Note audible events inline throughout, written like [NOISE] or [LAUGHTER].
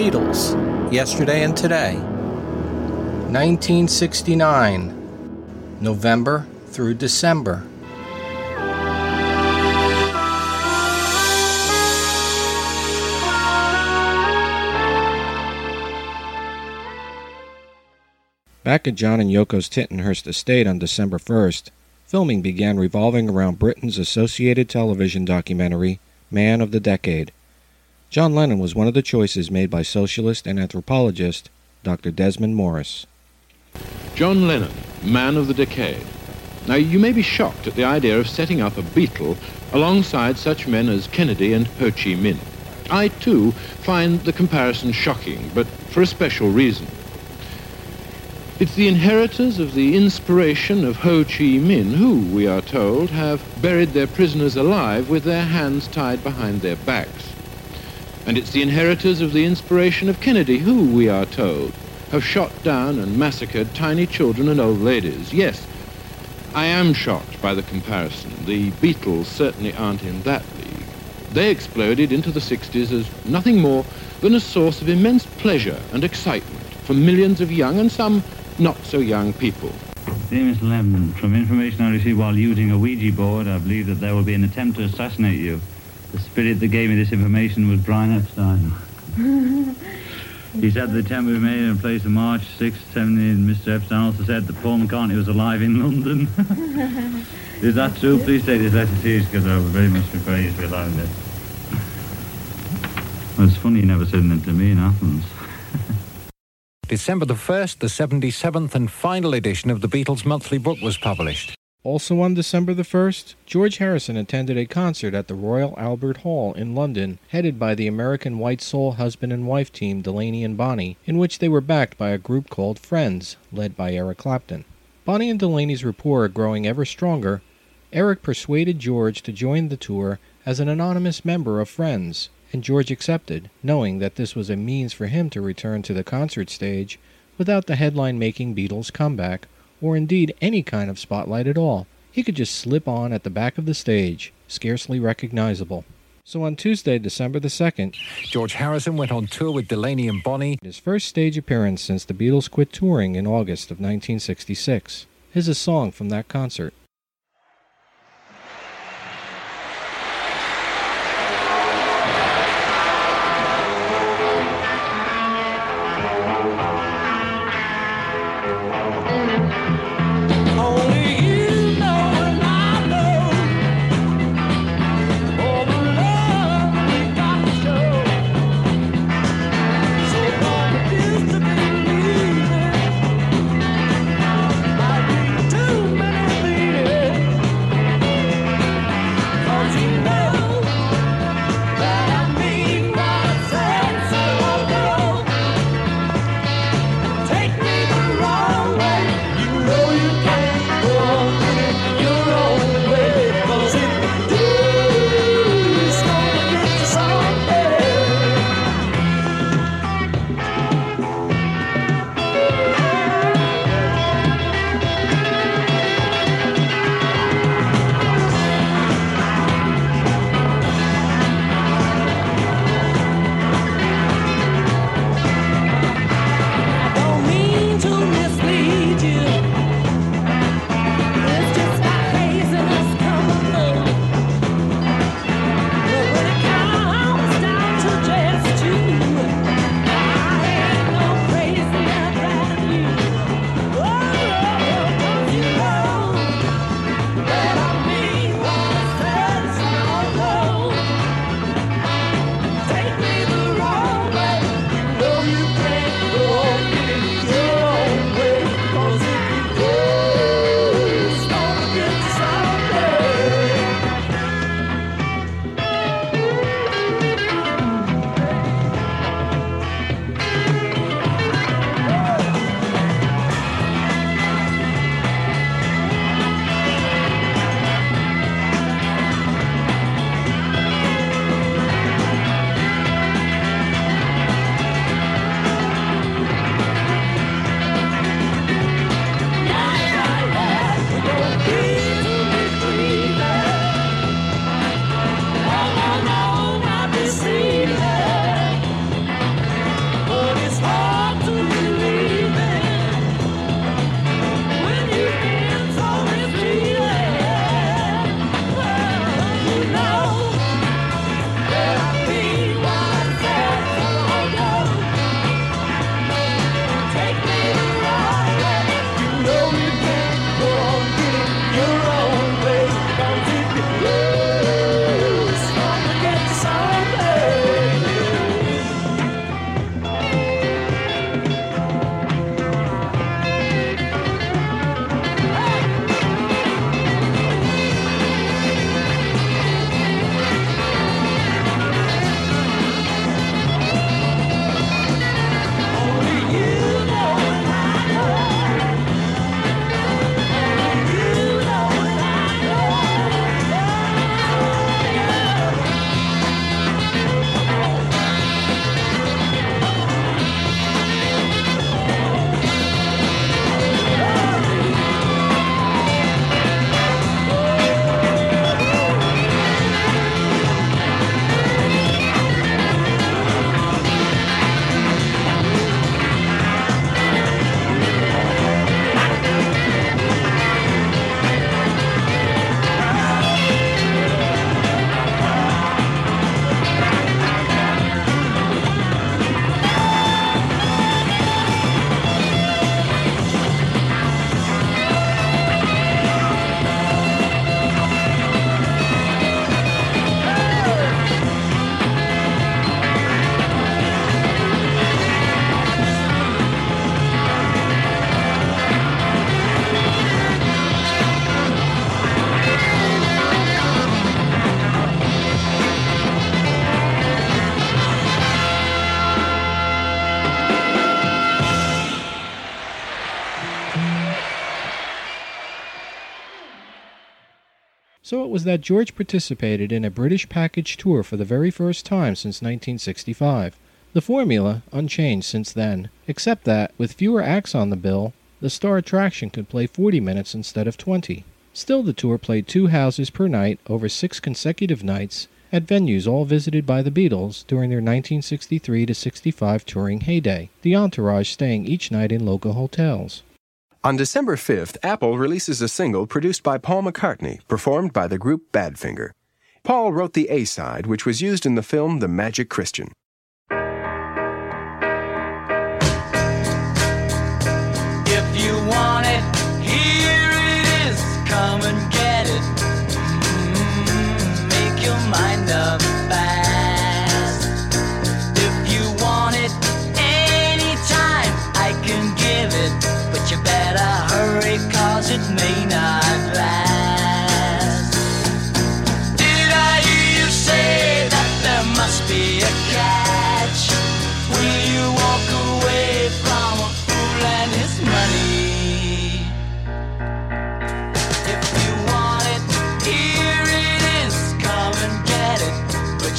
Beatles, Yesterday and Today. 1969, November through December. Back at John and Yoko's Tittenhurst estate on December 1st, filming began revolving around Britain's Associated Television documentary, Man of the Decade. John Lennon was one of the choices made by socialist and anthropologist Dr. Desmond Morris. John Lennon, man of the decade. Now, you may be shocked at the idea of setting up a Beatle alongside such men as Kennedy and Ho Chi Minh. I, too, find the comparison shocking, but for a special reason. It's the inheritors of the inspiration of Ho Chi Minh who, we are told, have buried their prisoners alive with their hands tied behind their backs. And it's the inheritors of the inspiration of Kennedy who, we are told, have shot down and massacred tiny children and old ladies. Yes, I am shocked by the comparison. The Beatles certainly aren't in that league. They exploded into the 60s as nothing more than a source of immense pleasure and excitement for millions of young and some not so young people. Dear Mr. Levin, from information I received while using a Ouija board, I believe that there will be an attempt to assassinate you. The spirit that gave me this information was Brian Epstein. [LAUGHS] he said the attempt would be made in place of March 6th, 17. Mr. Epstein also said that Paul McCartney was alive in London. [LAUGHS] Is that true? Please take this letter seriously because I would very much prefer you to be allowing it. Well, it's funny you never said anything to me in Athens. [LAUGHS] December the 1st, the 77th and final edition of the Beatles monthly book was published. Also on December the 1st, George Harrison attended a concert at the Royal Albert Hall in London, headed by the American White Soul husband and wife team Delaney and Bonnie, in which they were backed by a group called Friends, led by Eric Clapton. Bonnie and Delaney's rapport growing ever stronger, Eric persuaded George to join the tour as an anonymous member of Friends, and George accepted, knowing that this was a means for him to return to the concert stage without the headline making Beatles comeback or indeed any kind of spotlight at all. He could just slip on at the back of the stage, scarcely recognizable. So on Tuesday, December the 2nd, George Harrison went on tour with Delaney and Bonnie. his first stage appearance since the Beatles quit touring in August of 1966. Here's a song from that concert. Was that George participated in a British package tour for the very first time since 1965. The formula, unchanged since then, except that, with fewer acts on the bill, the star attraction could play 40 minutes instead of 20. Still, the tour played two houses per night over six consecutive nights at venues all visited by the Beatles during their 1963 to 65 touring heyday, the entourage staying each night in local hotels. On December 5th, Apple releases a single produced by Paul McCartney, performed by the group Badfinger. Paul wrote the A side, which was used in the film The Magic Christian. If you want it, here it is. Come and get it. Mm, make your mind up fast.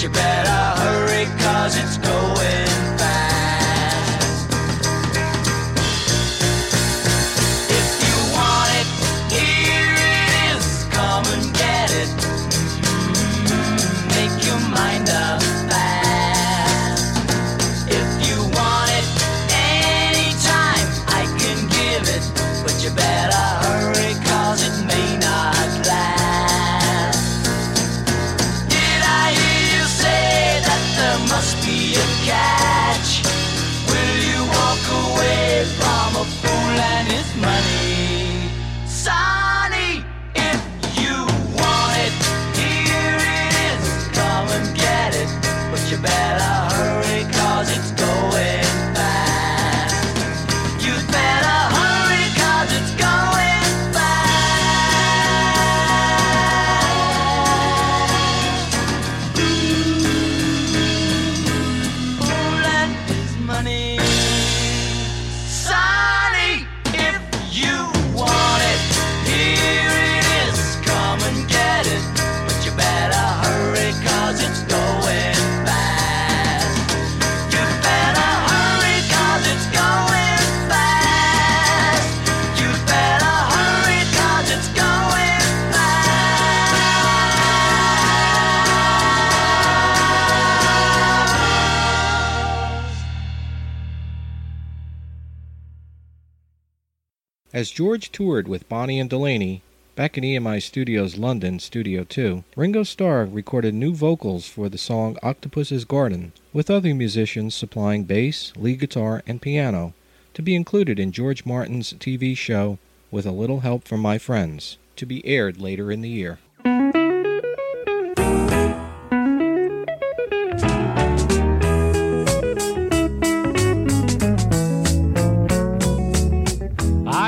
You better hurry, cause it's going As George toured with Bonnie and Delaney, back at EMI Studios London, Studio 2, Ringo Starr recorded new vocals for the song Octopus's Garden, with other musicians supplying bass, lead guitar, and piano, to be included in George Martin's TV show With a Little Help from My Friends, to be aired later in the year.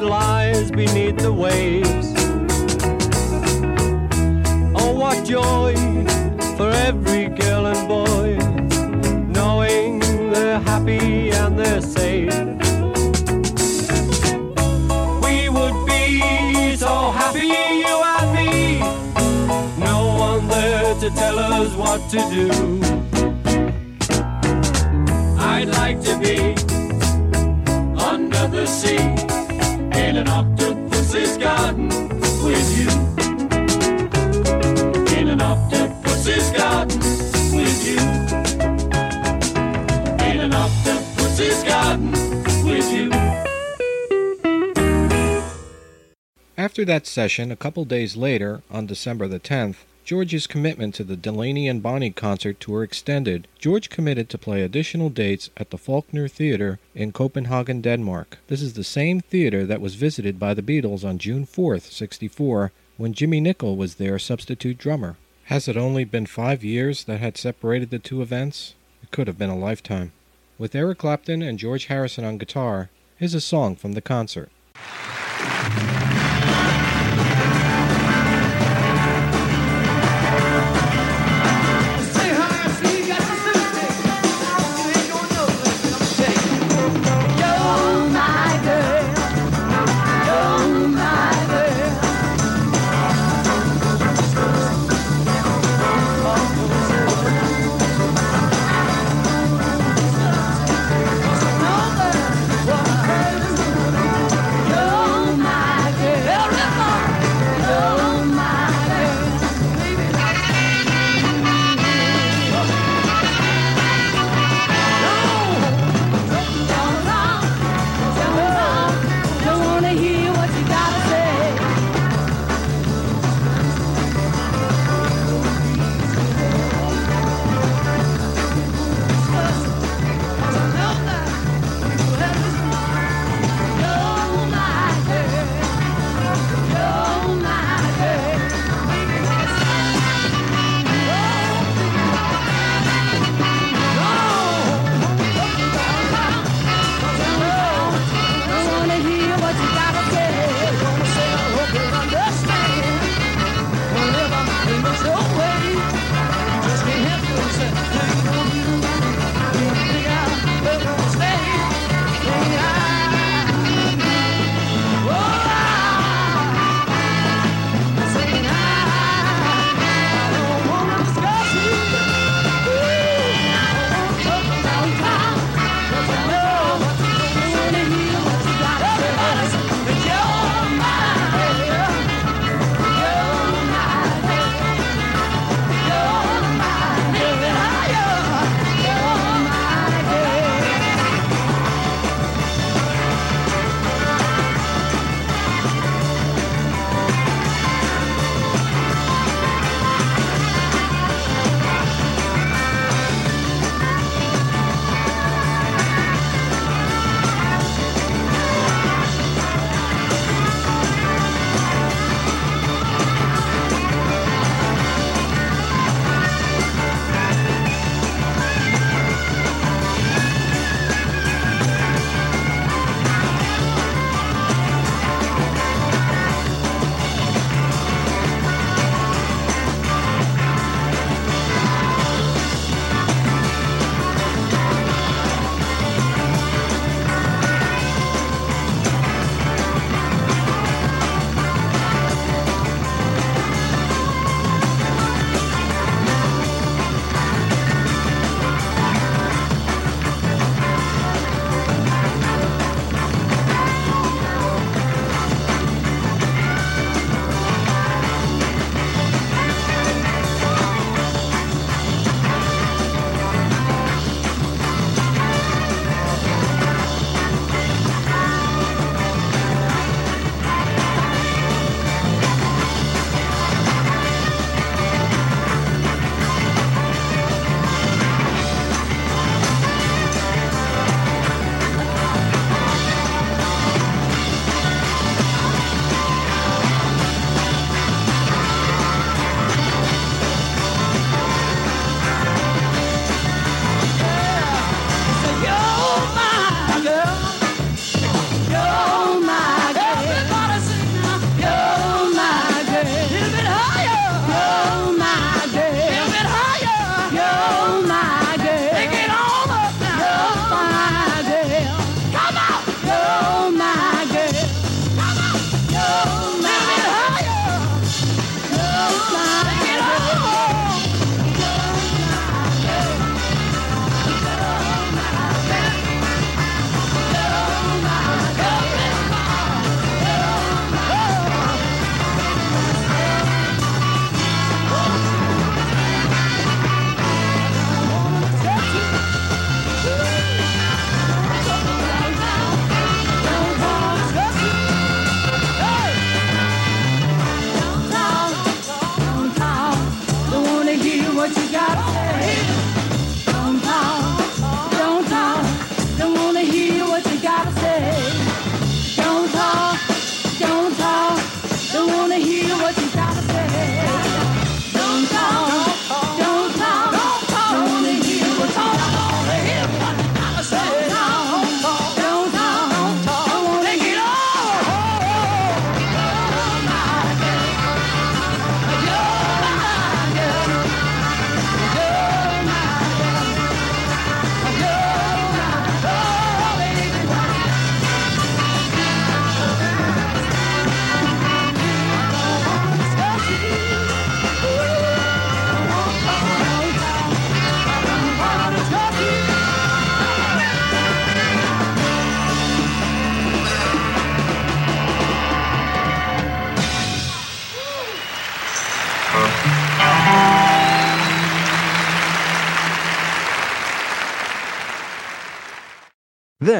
that lies beneath the waves. Oh, what joy for every girl and boy, knowing they're happy and they're safe. We would be so happy, you and me. No one there to tell us what to do. Octopus's garden with you. After that session, a couple days later, on December the 10th, George's commitment to the Delaney and Bonnie concert tour extended. George committed to play additional dates at the Falkoner Theater in Copenhagen, Denmark. This is the same theater that was visited by the Beatles on June 4th, 64, when Jimmy Nicol was their substitute drummer. Has it only been five years that had separated the two events? It could have been a lifetime. With Eric Clapton and George Harrison on guitar, is a song from the concert.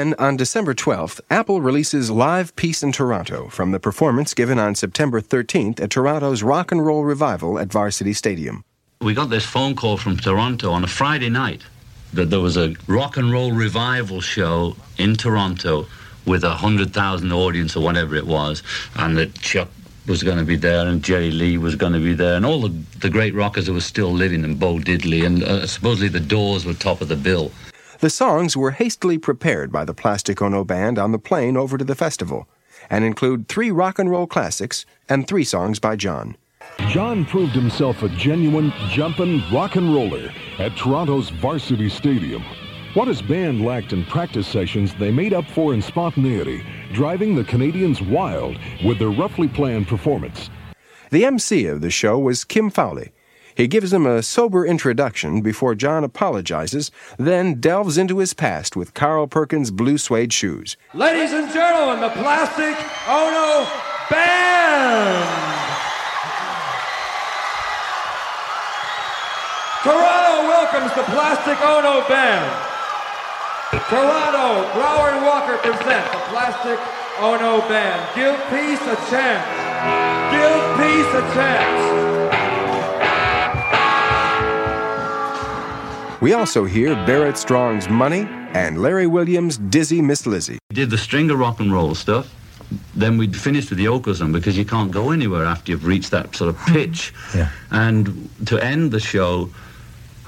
Then, on December 12th, Apple releases Live Peace in Toronto from the performance given on September 13th at Toronto's Rock and Roll Revival at Varsity Stadium. We got this phone call from Toronto on a Friday night that there was a rock and roll revival show in Toronto with a hundred thousand audience or whatever it was, and that Chuck was going to be there and Jerry Lee was going to be there and all the, the great rockers that were still living and Bo Diddley and uh, supposedly the Doors were top of the bill. The songs were hastily prepared by the Plastic Ono Band on the plane over to the festival and include three rock and roll classics and three songs by John. John proved himself a genuine jumpin' rock and roller at Toronto's Varsity Stadium. What his band lacked in practice sessions, they made up for in spontaneity, driving the Canadians wild with their roughly planned performance. The MC of the show was Kim Fowley. He gives him a sober introduction before John apologizes, then delves into his past with Carl Perkins' blue suede shoes. Ladies and gentlemen, the Plastic Ono Band! Toronto welcomes the Plastic Ono Band. Toronto, Brower and Walker present the Plastic Ono Band. Give peace a chance. Give peace a chance. We also hear Barrett Strong's Money and Larry Williams' Dizzy Miss Lizzie. We did the string of rock and roll stuff. Then we'd finished with the Okozum because you can't go anywhere after you've reached that sort of pitch. Yeah. And to end the show,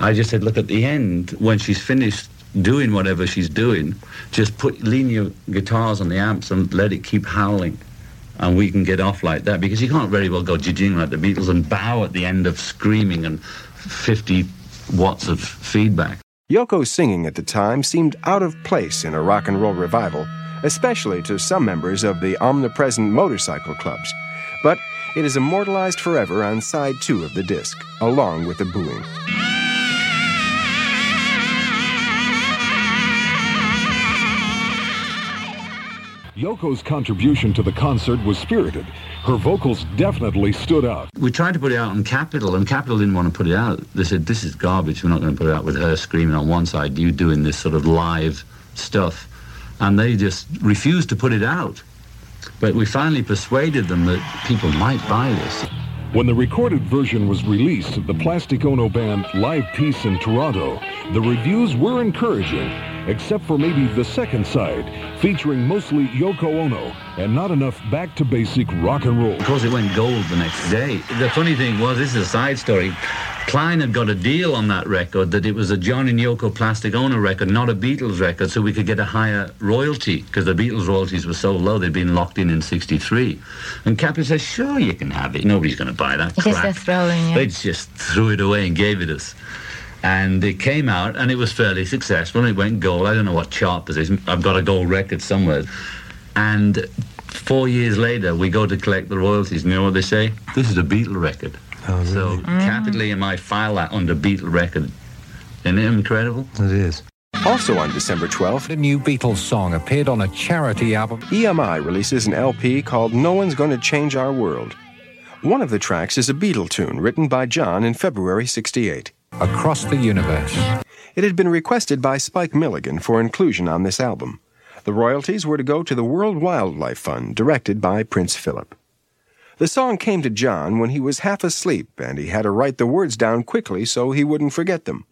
I just said, look, at the end, when she's finished doing whatever she's doing, just put lean your guitars on the amps and let it keep howling. And we can get off like that because you can't very well go jing like the Beatles and bow at the end of screaming and 50 watts of feedback. Yoko's singing at the time seemed out of place in a rock and roll revival, especially to some members of the omnipresent motorcycle clubs. But it is immortalized forever on side two of the disc, along with the booing. Yoko's contribution to the concert was spirited. Her vocals definitely stood out. We tried to put it out on Capitol, and Capitol didn't want to put it out. They said, this is garbage. We're not going to put it out with her screaming on one side, you doing this sort of live stuff. And they just refused to put it out. But we finally persuaded them that people might buy this. When the recorded version was released of the Plastic Ono Band Live Peace in Toronto, the reviews were encouraging, except for maybe the second side, featuring mostly Yoko Ono and not enough back to basic rock and roll. Of course, it went gold the next day. The funny thing was, this is a side story. Klein had got a deal on that record that it was a John and Yoko Plastic Ono record, not a Beatles record, so we could get a higher royalty because the Beatles royalties were so low they'd been locked in in '63. And Capitol says, "Sure, you can have it. Nobody's going to buy that Because crap." they're throwing it. They just threw it away and gave it us. And it came out, and it was fairly successful. And it went gold. I don't know what chart position. I've got a gold record somewhere. And four years later, we go to collect the royalties. And you know what they say? This is a Beatle record. oh So mm. Capitol EMI file that under Beatle record. Isn't it incredible? It is. Also on December 12th, A new Beatles song appeared on a charity album. EMI releases an LP called No One's Gonna Change Our World. One of the tracks is a Beatle tune written by John in February 68. Across the Universe. It had been requested by Spike Milligan for inclusion on this album. The royalties were to go to the World Wildlife Fund, directed by Prince Philip. The song came to John when he was half asleep, and he had to write the words down quickly so he wouldn't forget them.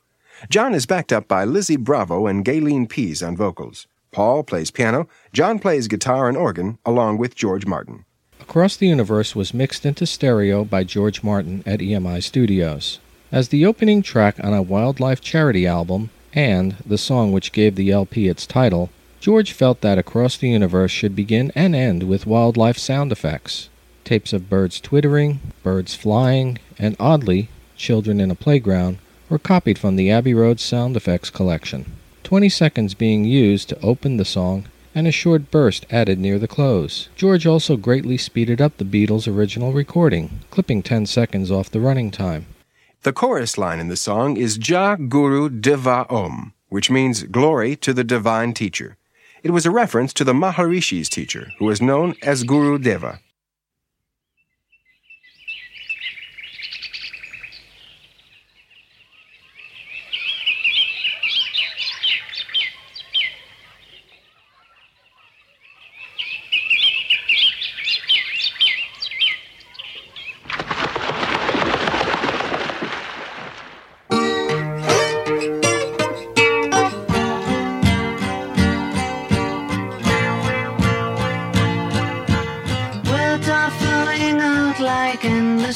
John is backed up by Lizzie Bravo and Gayleen Pease on vocals. Paul plays piano, John plays guitar and organ, along with George Martin. Across the Universe was mixed into stereo by George Martin at EMI Studios. As the opening track on a wildlife charity album, and the song which gave the LP its title, George felt that Across the Universe should begin and end with wildlife sound effects. Tapes of birds twittering, birds flying, and oddly, children in a playground were copied from the Abbey Road sound effects collection. 20 seconds being used to open the song and a short burst added near the close. George also greatly speeded up the Beatles' original recording, clipping 10 seconds off the running time. The chorus line in the song is Jai Guru Deva Om, which means glory to the divine teacher. It was a reference to the Maharishi's teacher, who was known as Guru Deva.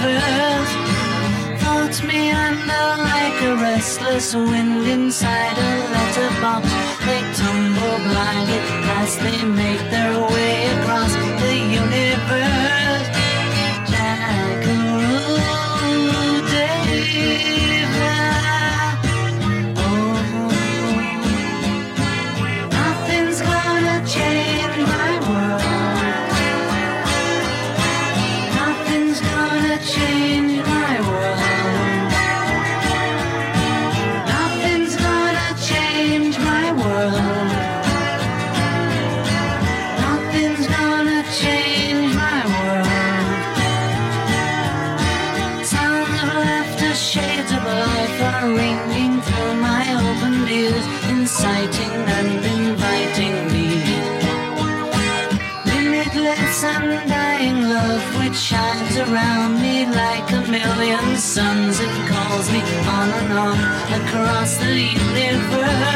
Universe. Floats me under like a restless wind inside a letterbox. They tumble blindly as they make their way across on across the universe.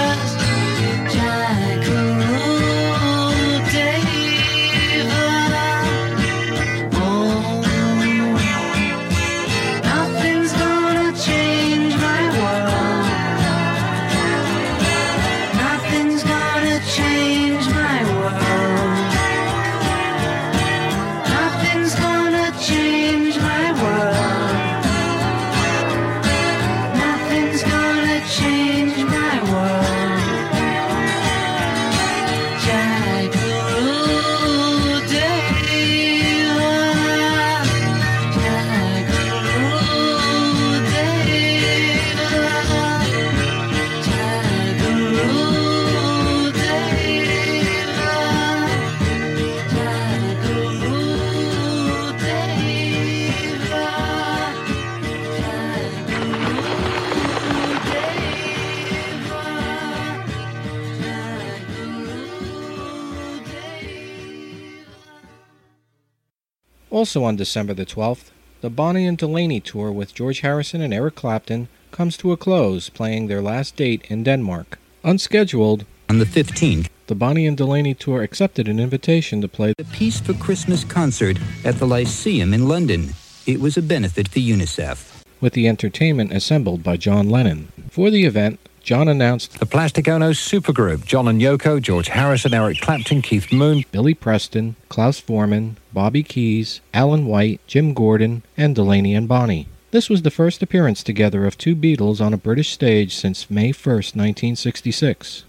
Also on December the 12th, the Bonnie and Delaney tour with George Harrison and Eric Clapton comes to a close, playing their last date in Denmark. Unscheduled, On the 15th, the Bonnie and Delaney tour accepted an invitation to play the Peace for Christmas concert at the Lyceum in London. It was a benefit for UNICEF. with the entertainment assembled by John Lennon. For the event, John announced The Plastic Ono supergroup, John and Yoko, George Harrison, Eric Clapton, Keith Moon, Billy Preston, Klaus Voormann, Bobby Keys, Alan White, Jim Gordon, and Delaney and Bonnie. This was the first appearance together of two Beatles on a British stage since May 1, 1966.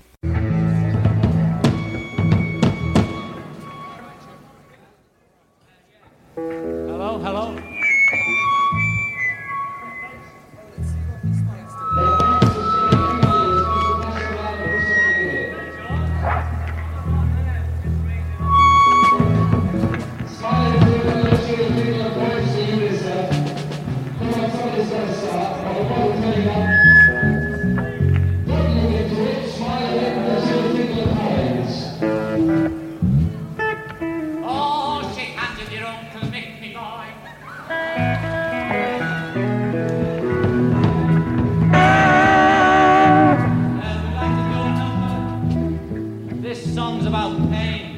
songs about pain.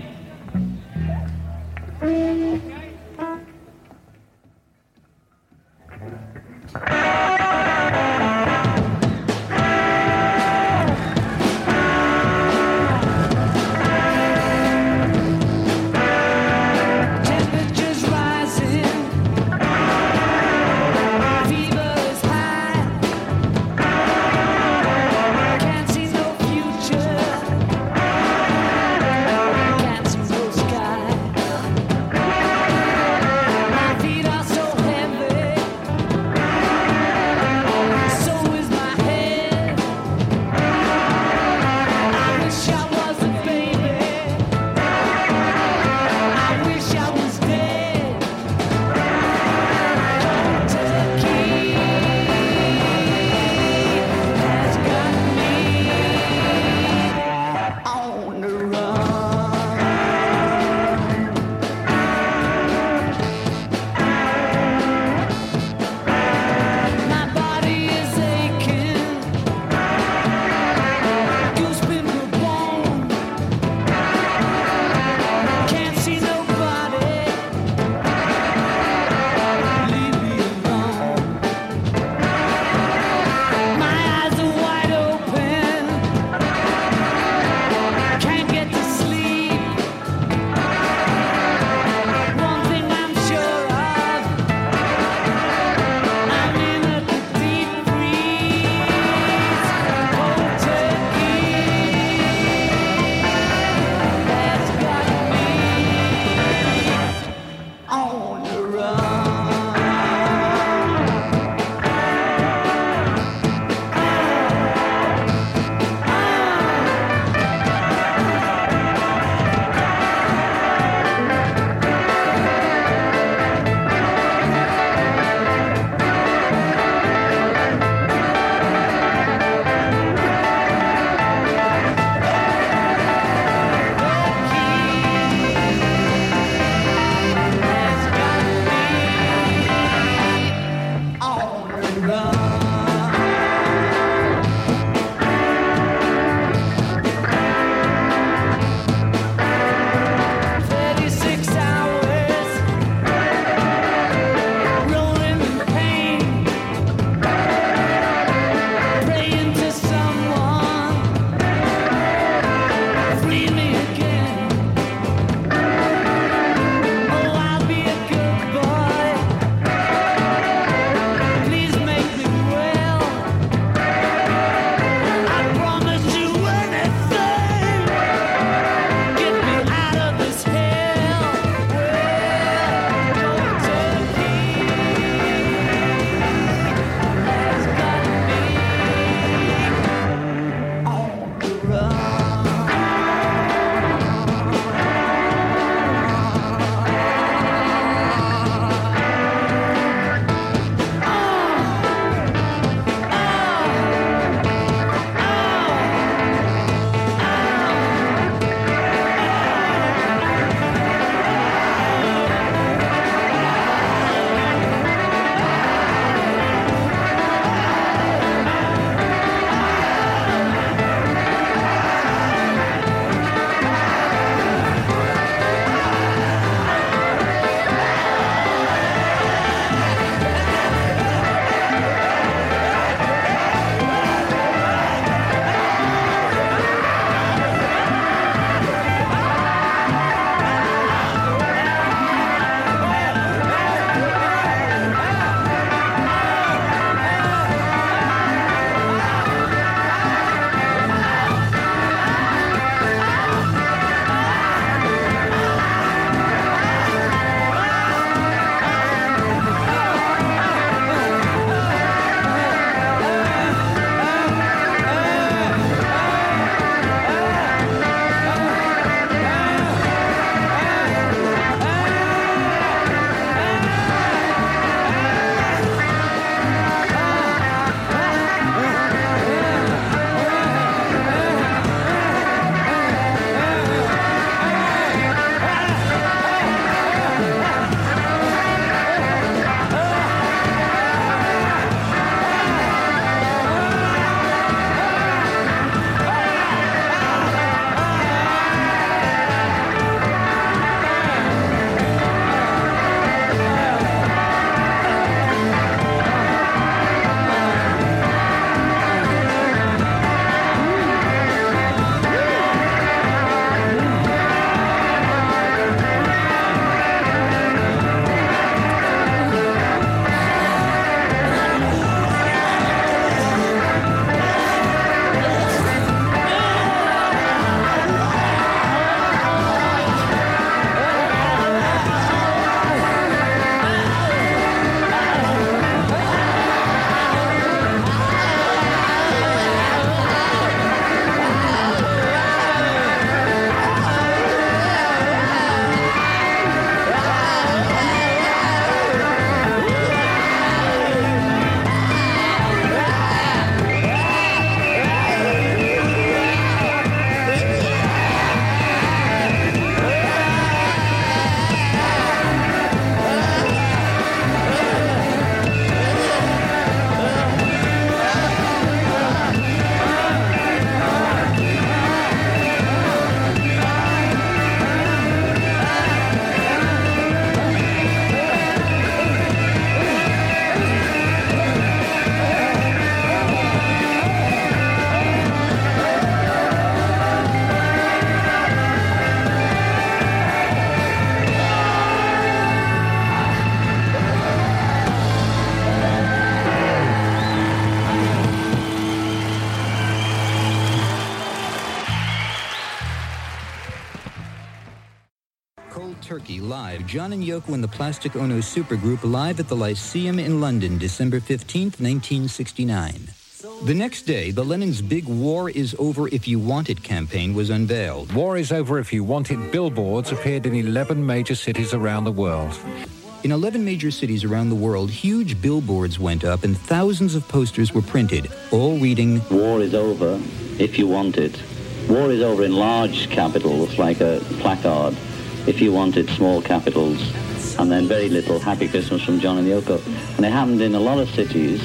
John and Yoko and the Plastic Ono Supergroup live at the Lyceum in London, December 15th, 1969. The next day, the Lennon's big War is Over If You Want It campaign was unveiled. War is Over If You Want It billboards appeared in 11 major cities around the world. In 11 major cities around the world, huge billboards went up and thousands of posters were printed, all reading, War is over if you want it. War is over in large capitals like a placard. If you wanted small capitals. And then very little Happy Christmas from John and Yoko. And it happened in a lot of cities.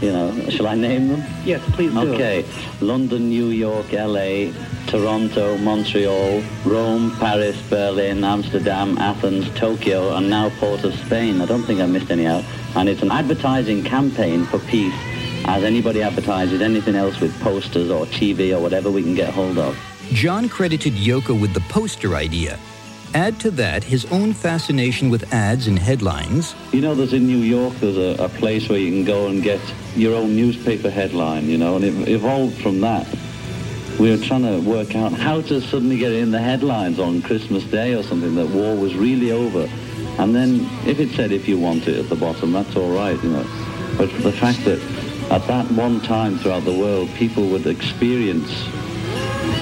You know, shall I name them? Yes, please do. Okay. London, New York, LA, Toronto, Montreal, Rome, Paris, Berlin, Amsterdam, Athens, Tokyo, and now Port of Spain. I don't think I missed any out. And it's an advertising campaign for peace as anybody advertises anything else with posters or TV or whatever we can get hold of. John credited Yoko with the poster idea. Add to that his own fascination with ads and headlines. You know, there's in New York, there's a, a place where you can go and get your own newspaper headline, you know, and it evolved from that. We were trying to work out how to suddenly get in the headlines on Christmas Day or something that war was really over. And then if it said if you want it at the bottom, that's all right, you know. But the fact that at that one time throughout the world, people would experience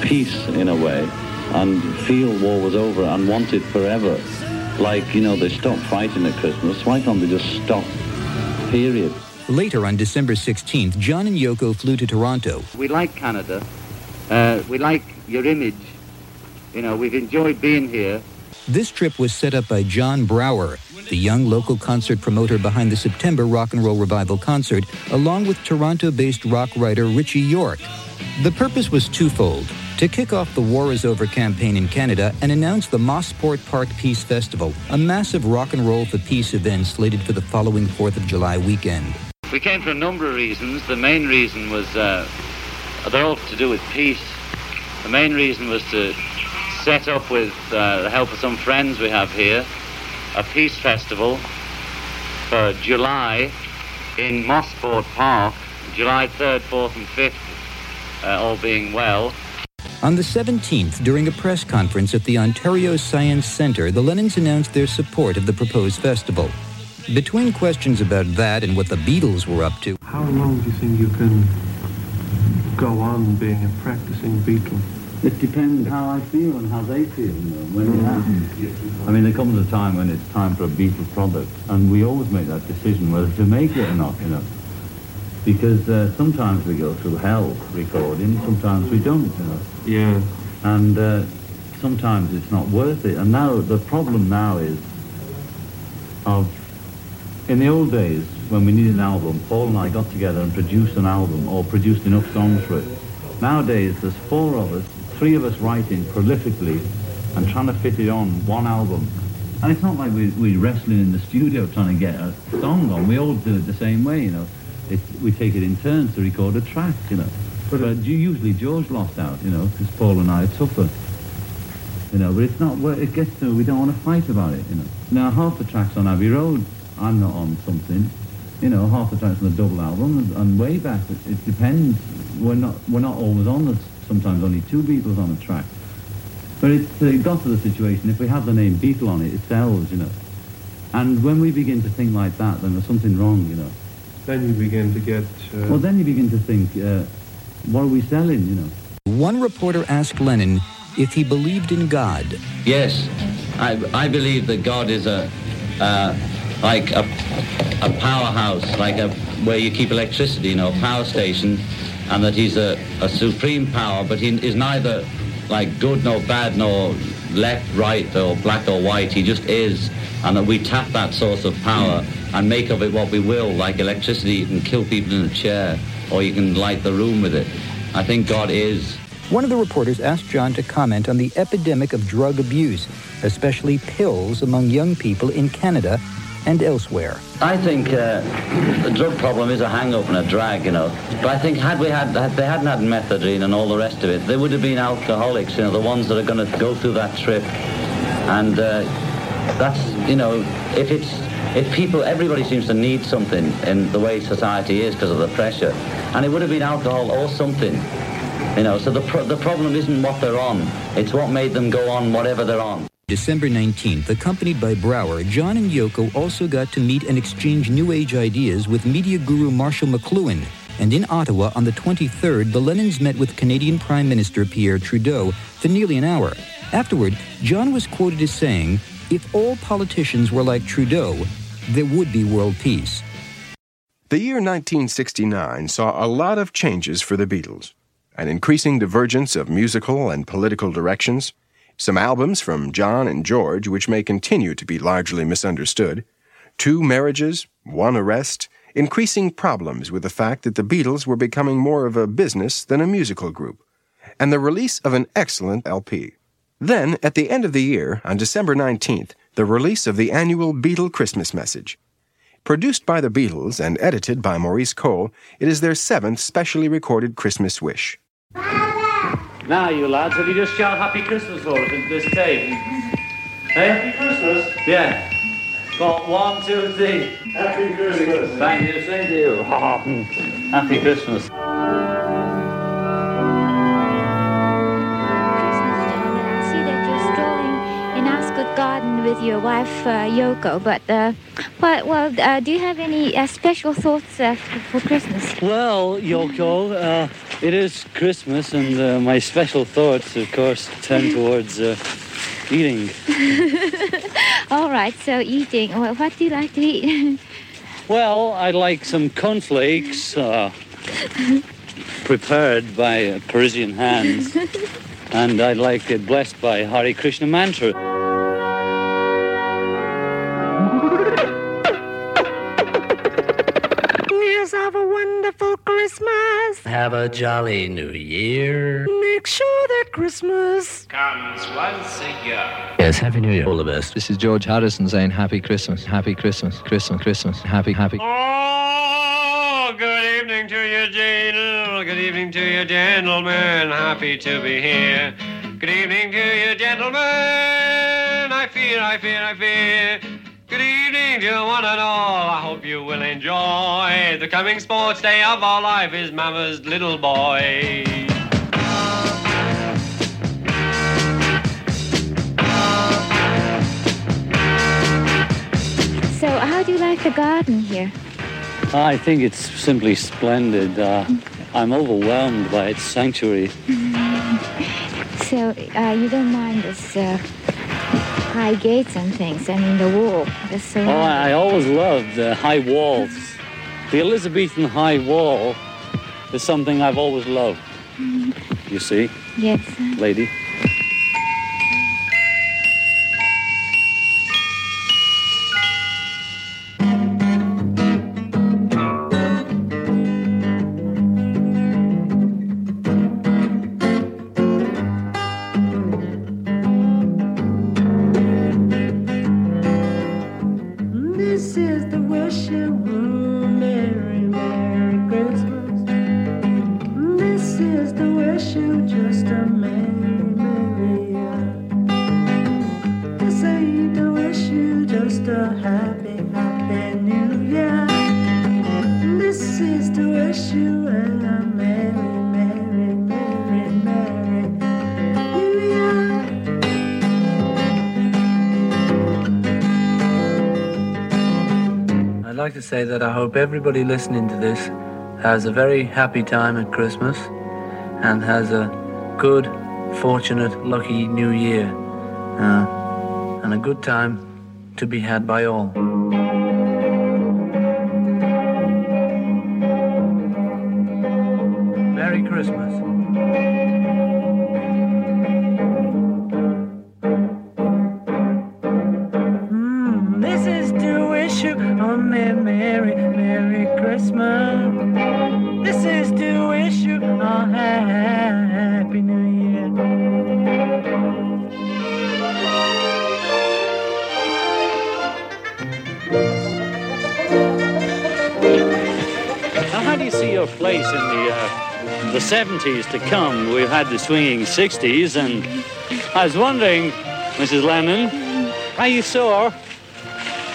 peace in a way and feel war was over and want it forever. Like, you know, they stopped fighting at Christmas. Why can't they just stop, period? Later on December 16th, John and Yoko flew to Toronto. We like Canada. Uh, we like your image. You know, we've enjoyed being here. This trip was set up by John Brower, the young local concert promoter behind the September Rock and Roll Revival concert, along with Toronto-based rock writer Ritchie Yorke. The purpose was twofold. To kick off the War is Over campaign in Canada and announce the Mosport Park Peace Festival, a massive rock and roll for peace event slated for the following 4th of July weekend. We came for a number of reasons. The main reason was uh, they're all to do with peace. The main reason was to set up with uh, the help of some friends we have here a peace festival for July in Mosport Park, July 3rd, 4th and 5th, uh, all being well. On the 17th, during a press conference at the Ontario Science Centre, the Lennons announced their support of the proposed festival. Between questions about that and what the Beatles were up to, How long do you think you can go on being a practicing Beatle? It depends how I feel and how they feel, you when it happens. I mean, there comes a time when it's time for a Beatles product, and we always make that decision whether to make it or not, you know. Because uh, sometimes we go through hell recording, sometimes we don't, you know. Yeah. And uh, sometimes it's not worth it. And now, the problem now is of, in the old days, when we needed an album, Paul and I got together and produced an album, or produced enough songs for it. Nowadays, there's four of us, three of us writing prolifically and trying to fit it on one album. And it's not like we, we're wrestling in the studio trying to get a song on. We all do it the same way, you know. It's, we take it in turns to record a track, you know. But, uh, usually George lost out, you know, because Paul and I are tougher. You know, but it's not, wor- it gets to, we don't want to fight about it, you know. Now, half the tracks on Abbey Road, I'm not on something. You know, half the tracks on the double album, and, and way back, it, it depends. We're not, we're not always on the, sometimes only two Beatles on a track. But it's uh, got to the situation, if we have the name Beatle on it, it sells, you know. And when we begin to think like that, then there's something wrong, you know. Then you begin to get. Uh, Well, then you begin to think, uh, what are we selling, you know? one reporter asked Lennon if he believed in God. Yes, I, I believe that God is a uh, like a, a powerhouse, like a where you keep electricity, you know, a power station, and that He's a, a supreme power, but He is neither like good nor bad nor left, right, or black or white. He just is, and that we tap that source of power and make of it what we will. Like electricity, you can kill people in a chair, or you can light the room with it. I think God is. One of the reporters asked John to comment on the epidemic of drug abuse, especially pills among young people in Canada and elsewhere. I think uh, the drug problem is a hang-up and a drag, you know. But I think had we had, had they hadn't had methadone and all the rest of it, they would have been alcoholics, you know, the ones that are going to go through that trip. And uh, that's, you know, if it's if people, everybody seems to need something in the way society is because of the pressure, and it would have been alcohol or something, you know. So the pro- the problem isn't what they're on; it's what made them go on whatever they're on. December 19th, accompanied by Brower, John and Yoko also got to meet and exchange New Age ideas with media guru Marshall McLuhan. And in Ottawa on the 23rd, the Lennons met with Canadian Prime Minister Pierre Trudeau for nearly an hour. Afterward, John was quoted as saying, If all politicians were like Trudeau, there would be world peace. The year 1969 saw a lot of changes for the Beatles an increasing divergence of musical and political directions, some albums from John and George which may continue to be largely misunderstood, two marriages, one arrest, increasing problems with the fact that the Beatles were becoming more of a business than a musical group, and the release of an excellent LP. Then, at the end of the year, on December 19th, the release of the annual Beatle Christmas message. Produced by the Beatles and edited by Maurice Cole, it is their seventh specially recorded Christmas wish. Now, you lads, have you just shout Happy Christmas for us at this tape? Hey? Eh? Happy Christmas? Yeah. Go on, one, two, three. Happy Christmas. Thank you, same to you. [LAUGHS] Happy Christmas. Garden with your wife uh, Yoko. But uh, but well, uh, do you have any uh, special thoughts uh, for Christmas? Well, Yoko, uh, it is Christmas, and uh, my special thoughts, of course, turn [LAUGHS] towards uh, eating. [LAUGHS] All right. So eating. Well, what do you like to eat? [LAUGHS] Well, I like some cornflakes uh, prepared by uh, Parisian hands, and I'd like it blessed by Hare Krishna mantra. Have a wonderful Christmas. Have a jolly new year. Make sure that Christmas Comes once a year. Yes, Happy New Year. All the best. This is George Harrison saying Happy Christmas, Happy Christmas, Christmas, Christmas, Happy, Happy. Oh, good evening to you, Jane. Good evening to you, gentlemen. Happy to be here. Good evening to you, gentlemen. I fear, I fear, I fear. Good evening one and all. I hope you will enjoy. The coming sports day of our life is Mama's little boy. So how do you like the garden here? I think it's simply splendid. Uh, I'm overwhelmed by its sanctuary. [LAUGHS] So uh, you don't mind this uh, high gates and things? I mean the wall. The Oh, I, I always loved the high walls. The Elizabethan high wall is something I've always loved. Mm-hmm. You see, Yes. lady? Say that I hope everybody listening to this has a very happy time at Christmas and has a good, fortunate, lucky new year. Uh, and a good time to be had by all. Now, how do you see your place in the uh, the 70s to come? We've had the swinging 60s, and I was wondering, Mrs. Lennon, how you saw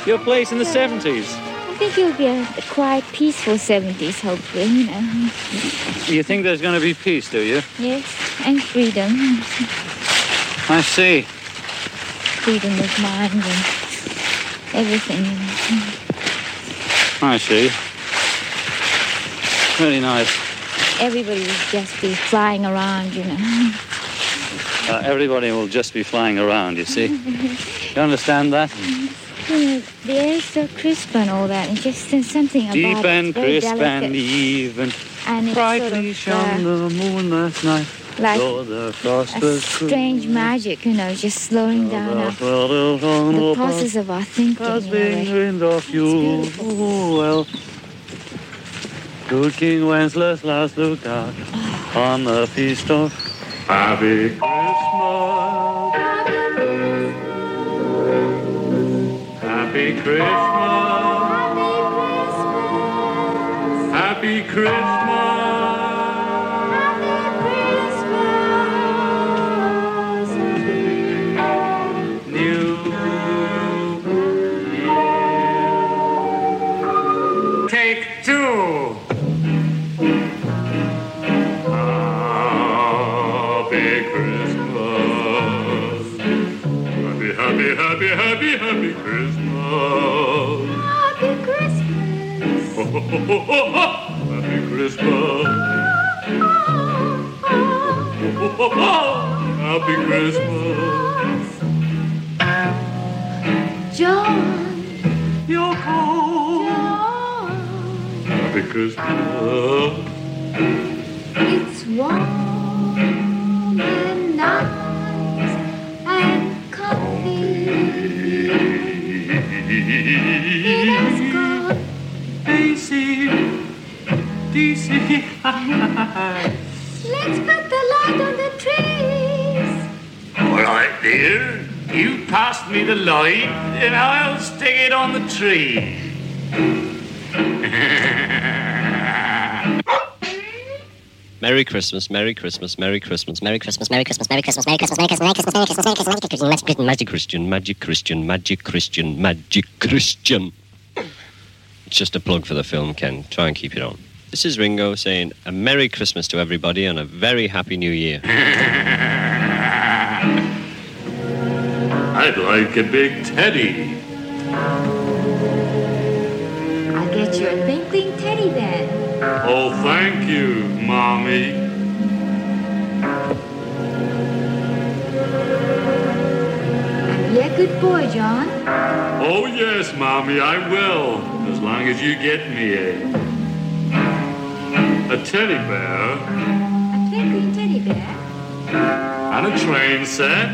your place in the 70s? I think it'll be a, quite peaceful 70s, hopefully. You know. You think there's going to be peace, do you? Yes, and freedom. I see. freedom of mind and everything. I see. Very nice. Everybody will just be flying around, you know. Uh, everybody will just be flying around, you see. You understand that? You know, the air is so crisp and all that, and just there's something about Deep it. and very crisp delicate. and even. And Brightly sort of, shone uh, the moon last night. Like Though the frost a strange magic, you know, just slowing down our, the process of our thinking. In a way. been wind of you. Oh, well. Good King Wenceslas last looked out on the feast of Happy Christmas. Happy Christmas. Happy Christmas. Happy Christmas. happy Christmas. John. You're home. Happy Christmas. It's warm and nice and comfy. It has got AC. DC. Let's put the light on the trees. All right, dear. You pass me the light, and I'll stick it on the tree. Merry Christmas, Merry Christmas, Merry Christmas, Merry Christmas, Merry Christmas, Merry Christmas, Merry Christmas, Merry Christmas, Merry Christmas, Merry Christmas, Merry Christmas, Magic Christian, Magic Christian, Magic Christian, Magic Christian, Magic Christian. It's just a plug for the film, Ken. Try and keep it on. This is Ringo saying a Merry Christmas to everybody and a very Happy New Year. I'd like a big teddy. I'll get you a twinkling teddy then. Oh, thank you, Mommy. And be a good boy, John. Oh, yes, Mommy, I will. As long as you get me a. a teddy bear A twinkling teddy bear. and a train set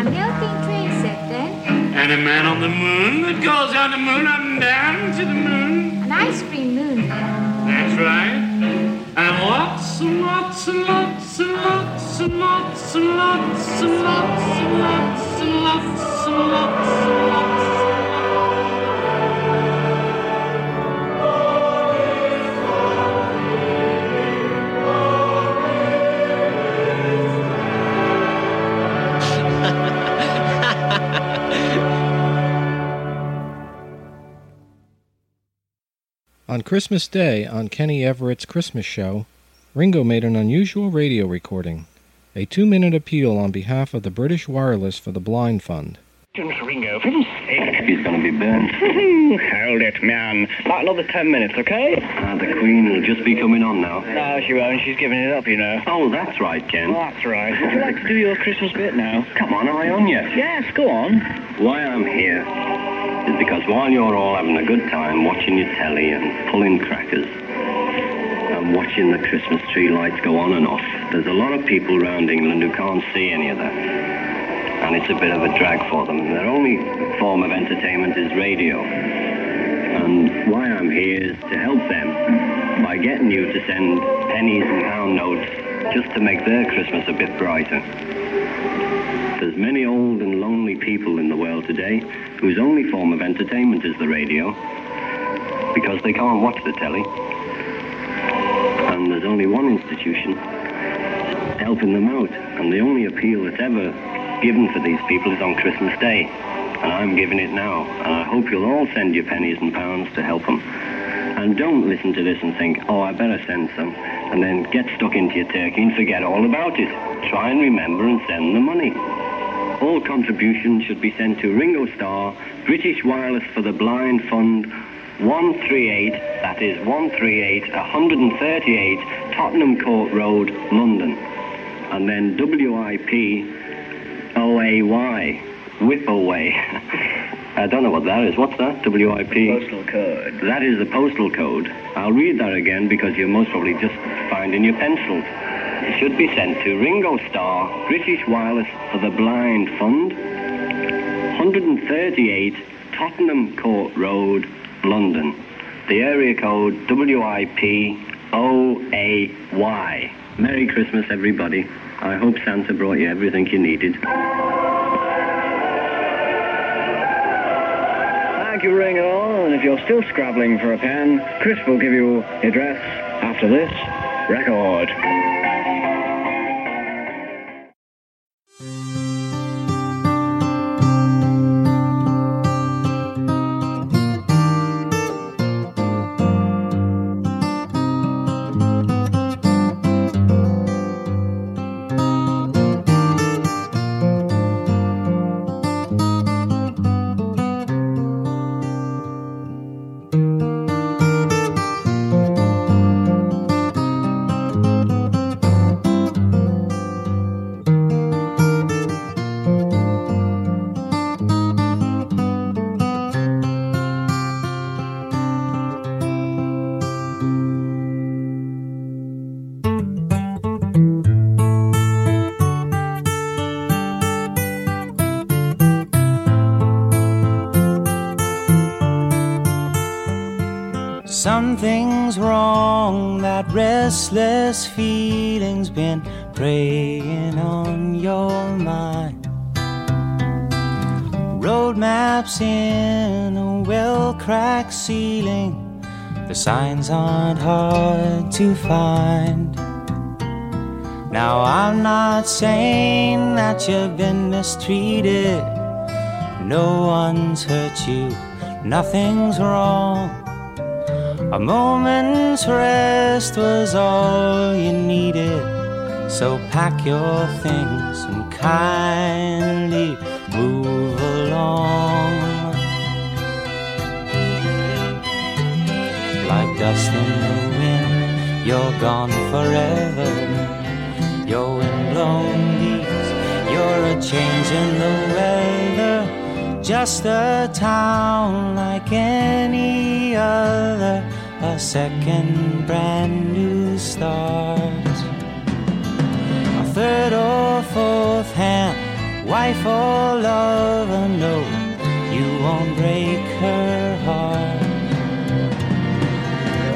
A milking train set then. and a man on the moon that goes on the moon up and down to the moon. An ice cream moon then. That's right. And lots and lots and lots and lots and lots and lots and lots and lots and lots and lots and lots. On Christmas Day, on Kenny Everett's Christmas show, Ringo made an unusual radio recording, a two minute appeal on behalf of the British Wireless for the Blind Fund. Ringo, sake. He's going to be burnt. [LAUGHS] Hold it, man. About another ten minutes, okay? Uh, the Queen will just be coming on now. No, she won't. She's giving it up, you know. Oh, that's right, Ken. That's right. Would you like to do your Christmas bit now? Come on, am I on yet? Yes, go on. Why I'm here is because while you're all having a good time watching your telly and pulling crackers I'm watching the Christmas tree lights go on and off, there's a lot of people around England who can't see any of that. And it's a bit of a drag for them. Their only form of entertainment is radio. And why I'm here is to help them by getting you to send pennies and pound notes just to make their Christmas a bit brighter. There's many old and lonely people in the world today whose only form of entertainment is the radio because they can't watch the telly. And there's only one institution helping them out. And the only appeal that's ever given for these people is on Christmas Day. And I'm giving it now. And I hope you'll all send your pennies and pounds to help them. And don't listen to this and think, oh, I better send some. And then get stuck into your turkey and forget all about it. Try and remember and send the money. All contributions should be sent to Ringo Starr, British Wireless for the Blind Fund, 138, that is 138, 138 Tottenham Court Road, London. And then WIP OAY, Whipaway. I don't know what that is. What's that? WIP? Postal code. That is the postal code. I'll read that again because you're most probably just finding your pencils. It should be sent to Ringo Starr, British Wireless for the Blind Fund, 138 Tottenham Court Road, London. The area code WIP OAY. Merry Christmas, everybody. I hope Santa brought you everything you needed. Thank you, Ringo. And if you're still scrabbling for a pen, Chris will give you address after this record. Something's wrong, that restless feeling's been preying on your mind. Road maps in a well cracked ceiling, the signs aren't hard to find. Now, I'm not saying that you've been mistreated, no one's hurt you, nothing's wrong. A moment's rest was all you needed. So pack your things and kindly move along. Like dust in the wind, you're gone forever. Your windblown leaves, you're a change in the weather. Just a town like any other a second brand new start. A third or fourth hand, wife or lover, no, you won't break her heart.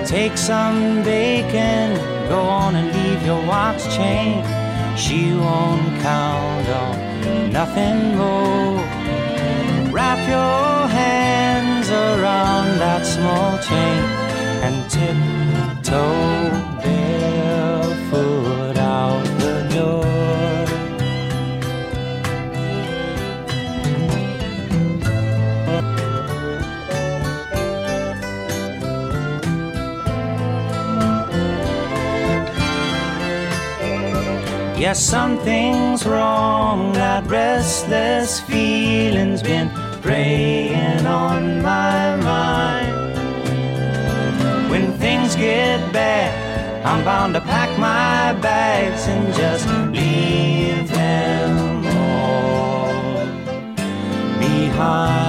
Take some bacon, go on and leave your watch chain. She won't count on nothing more. Wrap your hands around that small chain and tiptoe barefoot out the door. Yes, something's wrong. That restless feeling's been preying on my mind things get bad, I'm bound to pack my bags and just leave them all behind.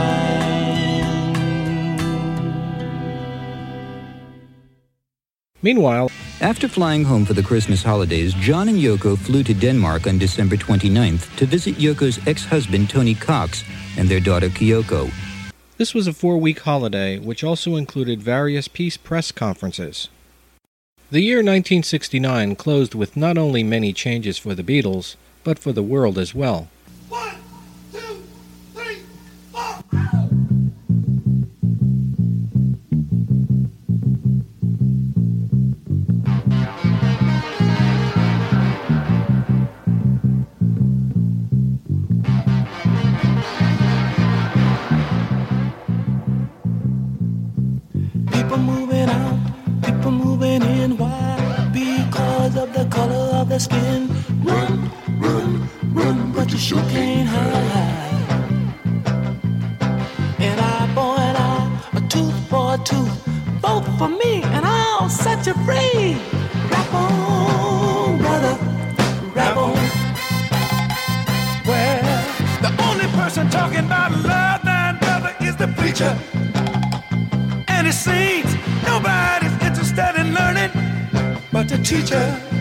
Meanwhile, After flying home for the Christmas holidays, John and Yoko flew to Denmark on December 29th to visit Yoko's ex-husband Tony Cox and their daughter Kyoko. This was a four week holiday which also included various peace press conferences. The year 1969 closed with not only many changes for the Beatles, but for the world as well. the skin. Run, run, run, but you sure can't hide. An eye for an eye, a tooth for a tooth. Vote for me, and I'll set you free. Rap on, brother, rap on. Well, the only person talking about love, thine brother, is the preacher. And it seems nobody's interested in learning but the teacher.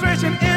frustration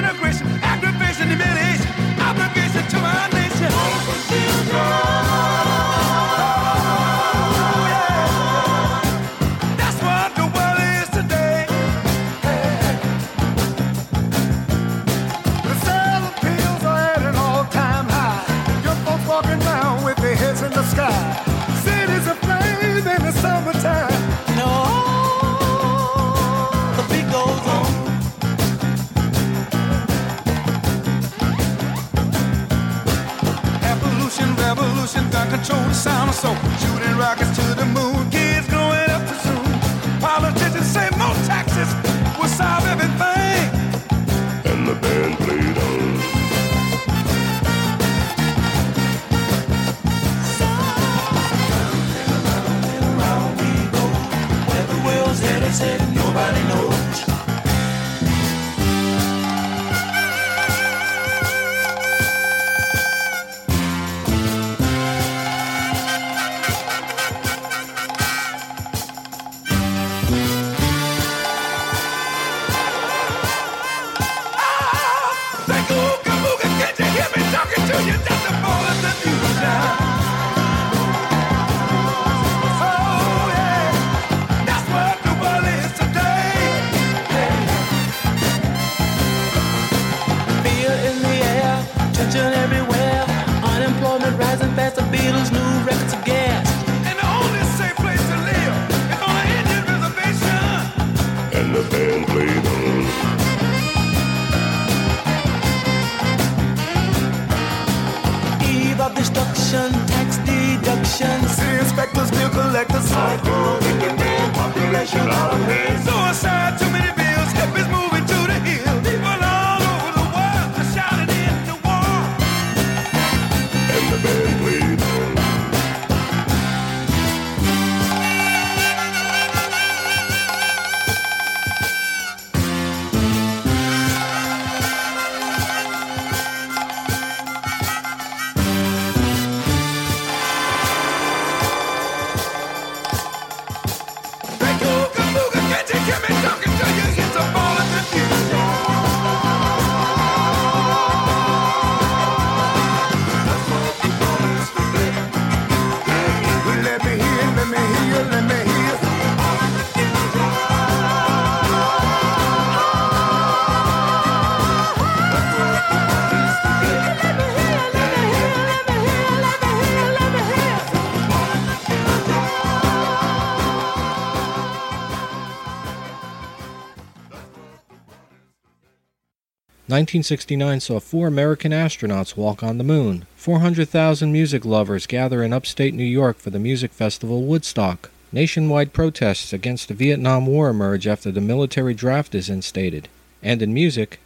1969 saw four American astronauts walk on the moon. 400,000 music lovers gather in upstate New York for the music festival Woodstock. Nationwide protests against the Vietnam War emerge after the military draft is instated. And in music,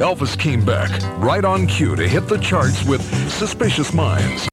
Elvis came back right on cue to hit the charts with Suspicious Minds.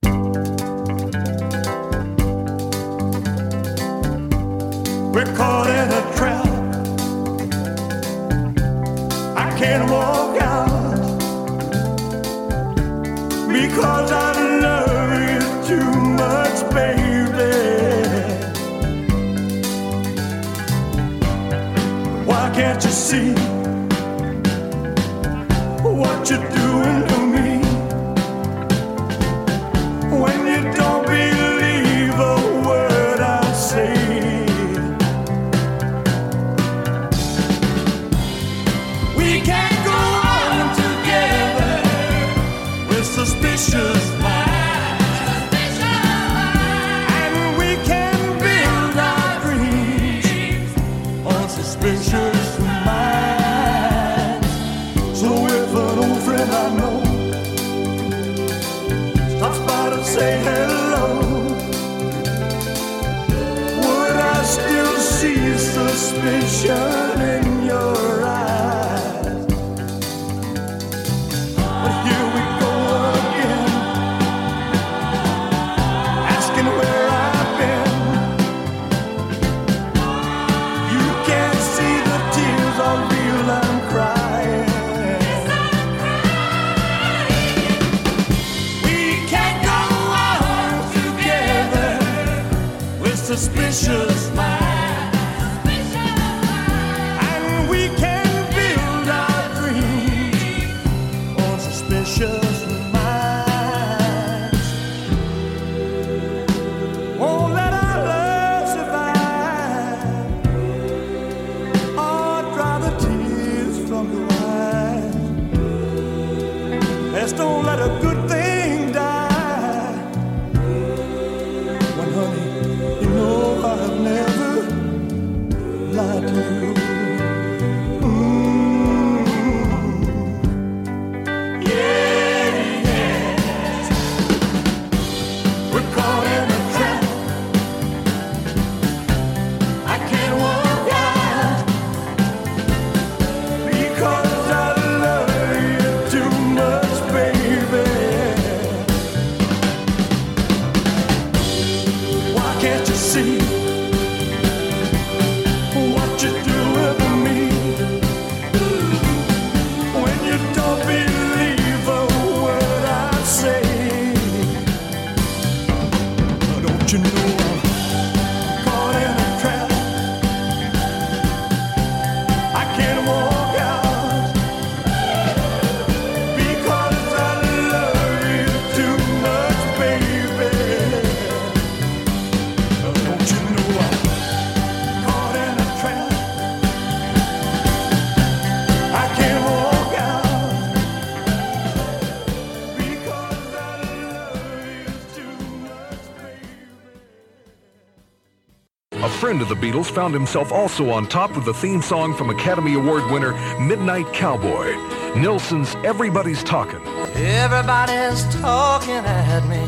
A of the Beatles found himself also on top with the theme song from Academy Award winner Midnight Cowboy. Nilsson's Everybody's Talking. Everybody's talking at me.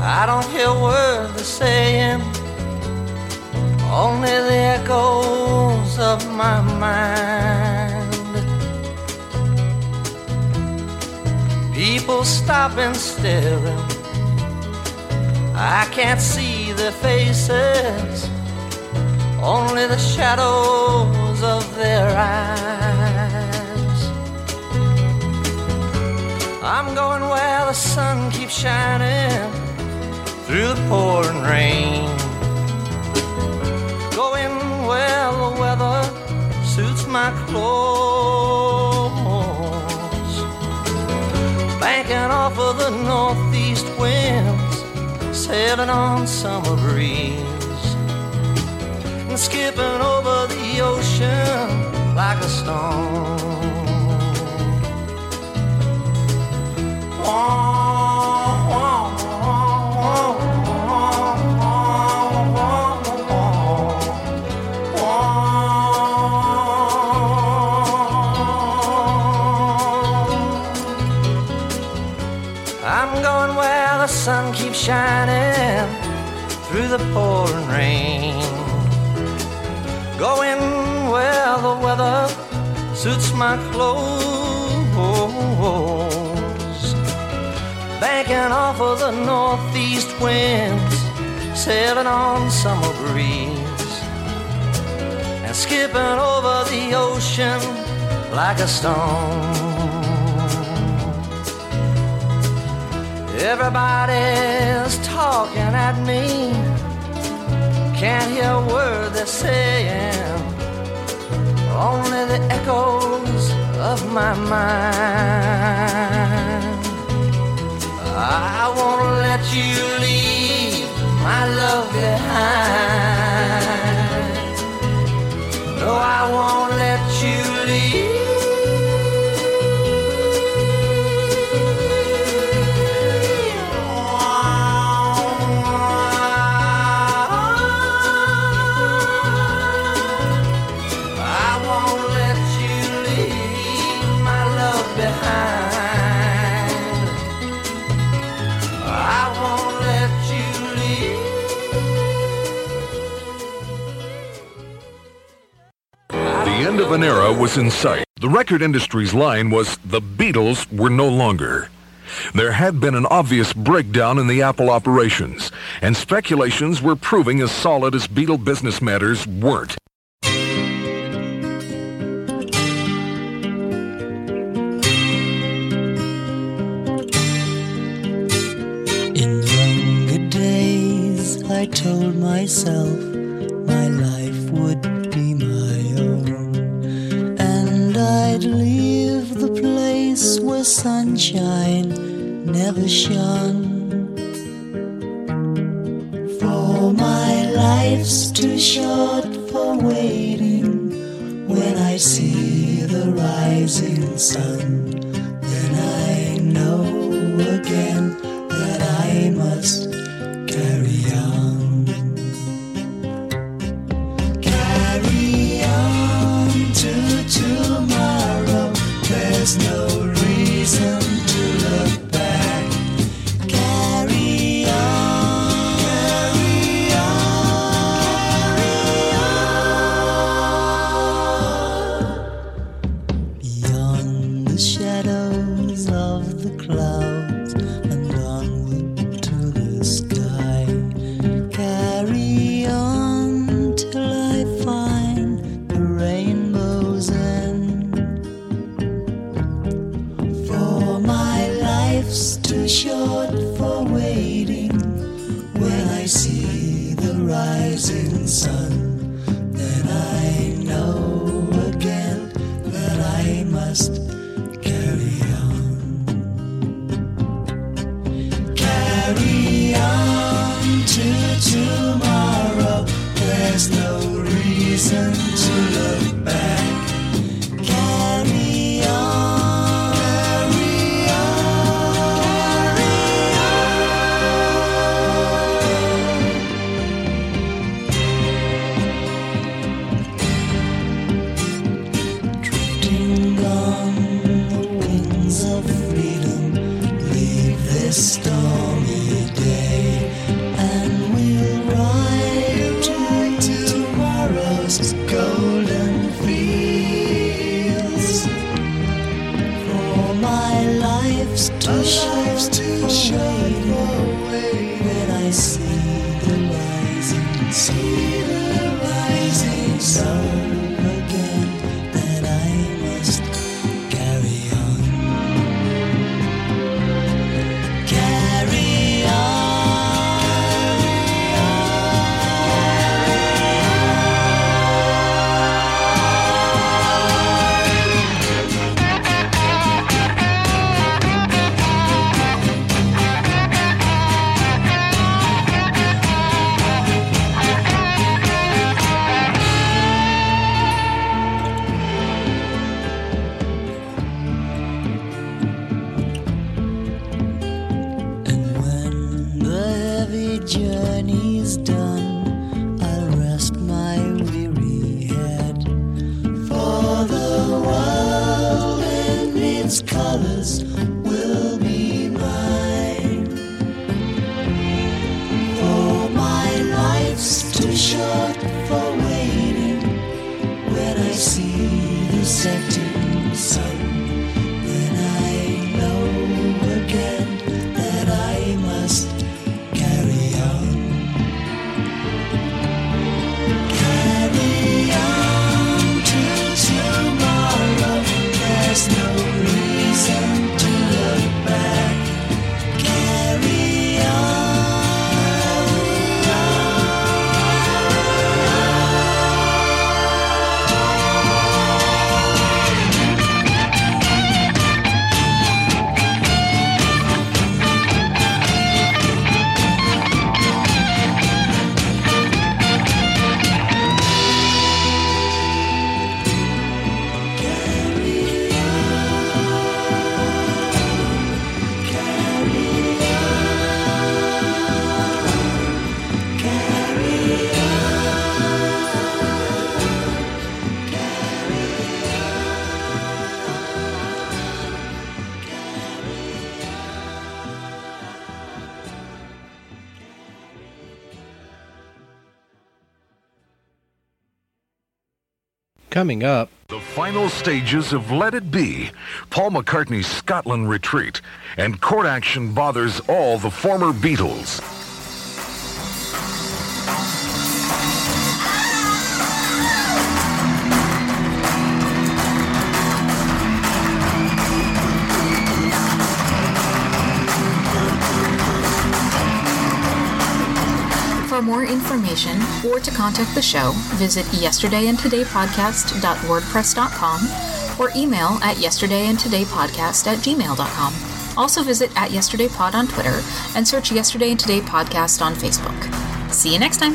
I don't hear words they're saying, only the echoes of my mind. People stopping, staring. I can't their faces, only the shadows of their eyes. I'm going where the sun keeps shining through the pouring rain. Going where the weather suits my clothes. Banking off of the winds, sailing on summer breeze. And skipping over the ocean like a stone. I'm going where the sun keeps shining the pouring rain. Going where the weather suits my clothes. Banking off of the northeast winds, sailing on summer breeze, and skipping over the ocean like a stone. Everybody's talking at me. Can't hear a word they're saying. Only the echoes of my mind. I won't let you leave my love behind. No, I won't let you leave. Of an era was in sight. The record industry's line was the Beatles were no longer. There had been an obvious breakdown in the Apple operations, and speculations were proving as solid as Beatle business matters weren't. In younger days, I told myself my life would I'd leave the place where sunshine never shone. For my life's too short for waiting. When I see the rising sun, Coming up, The final stages of Let It Be, Paul McCartney's Scotland retreat, and court action bothers all the former Beatles. Information or to contact the show, visit yesterdayandtodaypodcast.wordpress.com or email at yesterdayandtodaypodcast at gmail.com. Also visit at yesterdaypod on Twitter and search Yesterday and Today Podcast on Facebook. See you next time.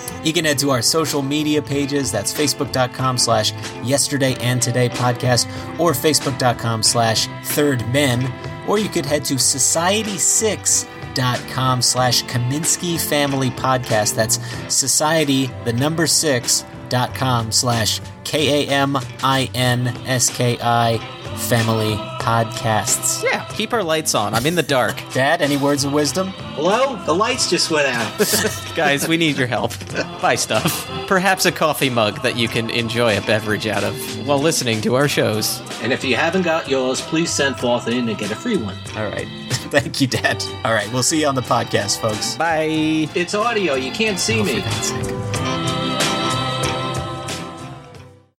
You can head to our social media pages. That's facebook.com slash yesterday and today podcast or facebook.com slash third men. Or you could head to society6.com slash Kaminski Family Podcast. That's society, the number six, dot com slash K A M I N S K I Family Podcasts. Yeah, keep our lights on. I'm in the dark. Dad, any words of wisdom? Hello? The lights just went out. [LAUGHS] Guys, we need your help. Buy stuff. Perhaps a coffee mug that you can enjoy a beverage out of while listening to our shows. and if you haven't got yours, please send forth in and get a free one. All right. [LAUGHS] Thank you, Dad. All right, we'll see you on the podcast, folks. Bye. It's audio. You can't see Oh, me. for God's sake.